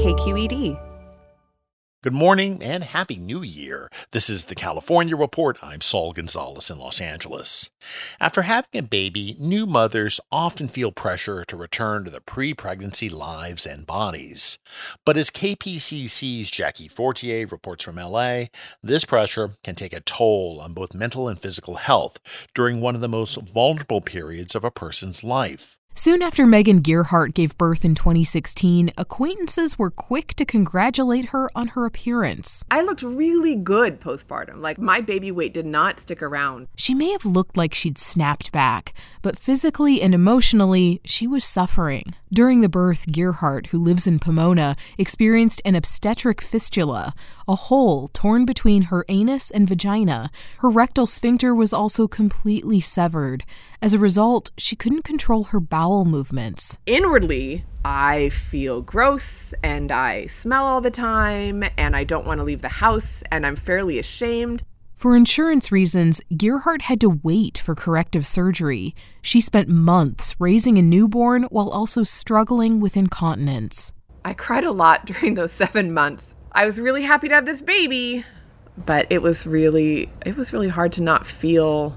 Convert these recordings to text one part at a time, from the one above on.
KQED. Good morning and Happy New Year. This is the California Report. I'm Saul Gonzalez in Los Angeles. After having a baby, new mothers often feel pressure to return to the pre pregnancy lives and bodies. But as KPCC's Jackie Fortier reports from LA, this pressure can take a toll on both mental and physical health during one of the most vulnerable periods of a person's life. Soon after Megan Gearhart gave birth in 2016, acquaintances were quick to congratulate her on her appearance. I looked really good postpartum. Like my baby weight did not stick around. She may have looked like she'd snapped back, but physically and emotionally, she was suffering. During the birth, Gearhart, who lives in Pomona, experienced an obstetric fistula, a hole torn between her anus and vagina. Her rectal sphincter was also completely severed. As a result, she couldn't control her bowel movements. Inwardly, I feel gross and I smell all the time and I don't want to leave the house and I'm fairly ashamed. For insurance reasons, Gearhart had to wait for corrective surgery. She spent months raising a newborn while also struggling with incontinence. I cried a lot during those seven months. I was really happy to have this baby, but it was really it was really hard to not feel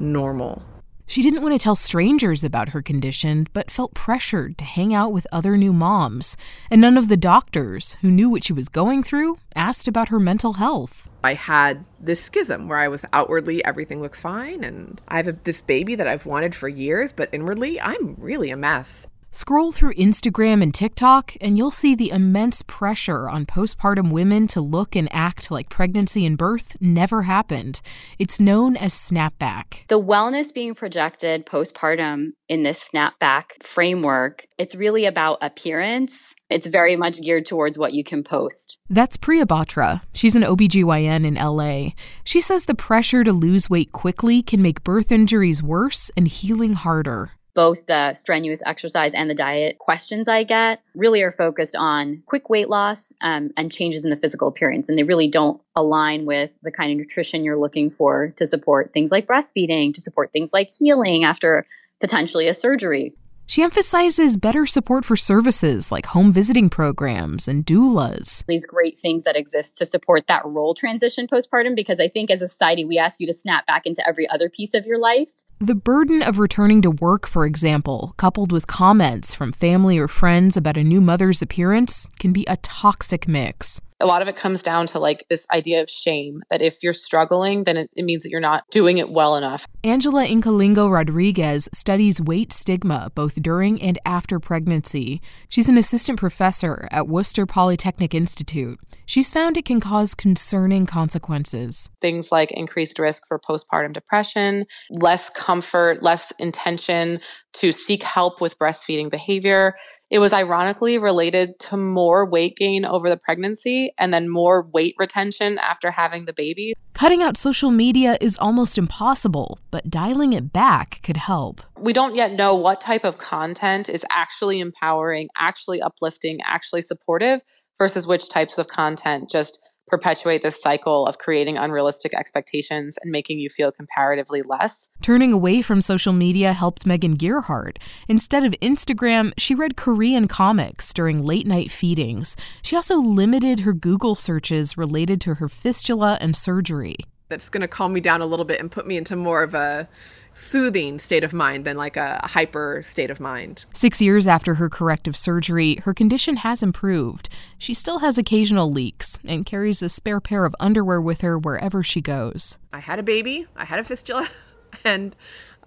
normal. She didn't want to tell strangers about her condition, but felt pressured to hang out with other new moms. And none of the doctors, who knew what she was going through, asked about her mental health. I had this schism where I was outwardly, everything looks fine, and I have a, this baby that I've wanted for years, but inwardly, I'm really a mess. Scroll through Instagram and TikTok, and you'll see the immense pressure on postpartum women to look and act like pregnancy and birth never happened. It's known as snapback. The wellness being projected postpartum in this snapback framework, it's really about appearance. It's very much geared towards what you can post. That's Priya Batra. She's an OBGYN in LA. She says the pressure to lose weight quickly can make birth injuries worse and healing harder both the strenuous exercise and the diet questions I get really are focused on quick weight loss um, and changes in the physical appearance. And they really don't align with the kind of nutrition you're looking for to support things like breastfeeding, to support things like healing after potentially a surgery. She emphasizes better support for services like home visiting programs and doulas. These great things that exist to support that role transition postpartum, because I think as a society, we ask you to snap back into every other piece of your life. The burden of returning to work, for example, coupled with comments from family or friends about a new mother's appearance, can be a toxic mix a lot of it comes down to like this idea of shame that if you're struggling, then it, it means that you're not doing it well enough. Angela Incollingo Rodriguez studies weight stigma both during and after pregnancy. She's an assistant professor at Worcester Polytechnic Institute. She's found it can cause concerning consequences. Things like increased risk for postpartum depression, less comfort, less intention to seek help with breastfeeding behavior. It was ironically related to more weight gain over the pregnancy and then more weight retention after having the baby. Cutting out social media is almost impossible, but dialing it back could help. We don't yet know what type of content is actually empowering, actually uplifting, actually supportive versus which types of content just perpetuate this cycle of creating unrealistic expectations and making you feel comparatively less. Turning away from social media helped Megan Gearhart. Instead of Instagram, she read Korean comics during late night feedings. She also limited her Google searches related to her fistula and surgery. That's going to calm me down a little bit and put me into more of a soothing state of mind than like a hyper state of mind. Six years after her corrective surgery, her condition has improved. She still has occasional leaks and carries a spare pair of underwear with her wherever she goes. I had a baby, I had a fistula, and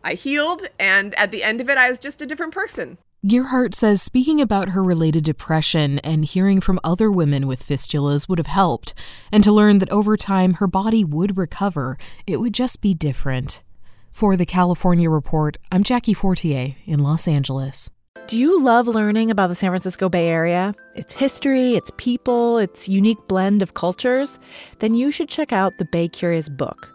I healed, and at the end of it, I was just a different person. Gearhart says speaking about her related depression and hearing from other women with fistulas would have helped, and to learn that over time her body would recover, it would just be different. For the California Report, I'm Jackie Fortier in Los Angeles. Do you love learning about the San Francisco Bay Area? Its history, its people, its unique blend of cultures? Then you should check out the Bay Curious book.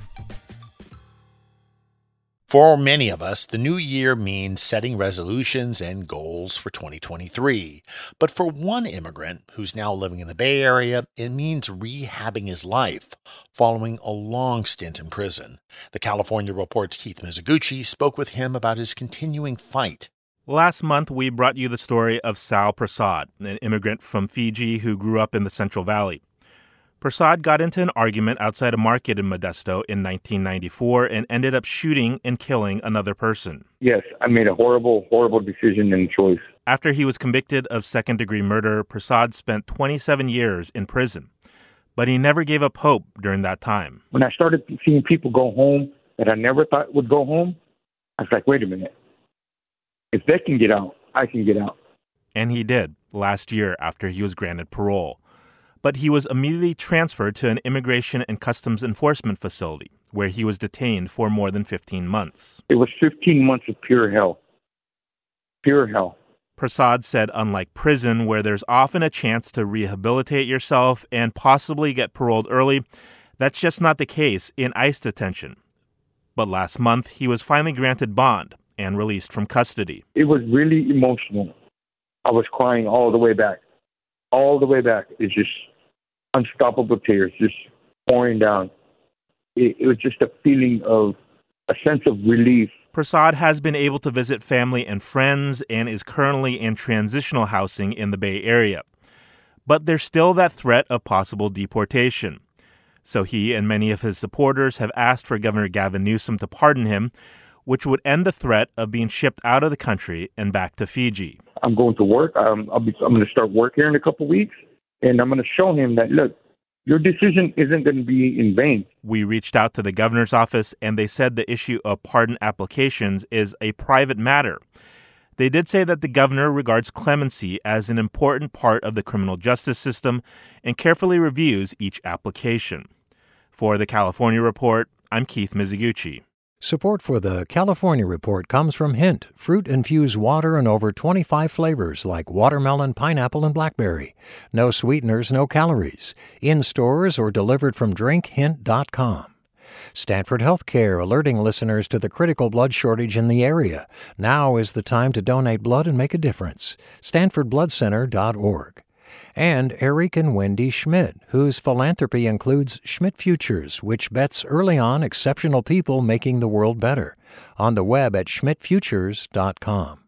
For many of us, the new year means setting resolutions and goals for 2023. But for one immigrant who's now living in the Bay Area, it means rehabbing his life following a long stint in prison. The California Report's Keith Mizuguchi spoke with him about his continuing fight. Last month, we brought you the story of Sal Prasad, an immigrant from Fiji who grew up in the Central Valley. Prasad got into an argument outside a market in Modesto in 1994 and ended up shooting and killing another person. Yes, I made a horrible, horrible decision and choice. After he was convicted of second degree murder, Prasad spent 27 years in prison. But he never gave up hope during that time. When I started seeing people go home that I never thought would go home, I was like, wait a minute. If they can get out, I can get out. And he did last year after he was granted parole but he was immediately transferred to an immigration and customs enforcement facility where he was detained for more than 15 months. It was 15 months of pure hell. Pure hell. Prasad said, unlike prison, where there's often a chance to rehabilitate yourself and possibly get paroled early, that's just not the case in ICE detention. But last month, he was finally granted bond and released from custody. It was really emotional. I was crying all the way back. All the way back. It's just unstoppable tears just pouring down. It, it was just a feeling of a sense of relief. Prasad has been able to visit family and friends and is currently in transitional housing in the Bay Area. But there's still that threat of possible deportation. So he and many of his supporters have asked for Governor Gavin Newsom to pardon him, which would end the threat of being shipped out of the country and back to Fiji. I'm going to work. I'll be, I'm going to start work here in a couple weeks and I'm going to show him that look, your decision isn't going to be in vain. We reached out to the governor's office and they said the issue of pardon applications is a private matter. They did say that the governor regards clemency as an important part of the criminal justice system and carefully reviews each application. For the California Report, I'm Keith Mizuguchi. Support for the California Report comes from Hint, fruit infused water in over 25 flavors like watermelon, pineapple, and blackberry. No sweeteners, no calories. In stores or delivered from drinkhint.com. Stanford Healthcare alerting listeners to the critical blood shortage in the area. Now is the time to donate blood and make a difference. StanfordBloodCenter.org and Eric and Wendy Schmidt, whose philanthropy includes Schmidt Futures, which bets early on exceptional people making the world better. On the web at schmidtfutures.com.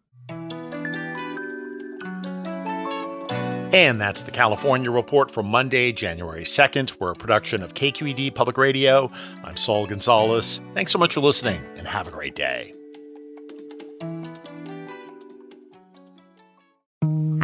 And that's the California Report for Monday, January 2nd. We're a production of KQED Public Radio. I'm Saul Gonzalez. Thanks so much for listening and have a great day.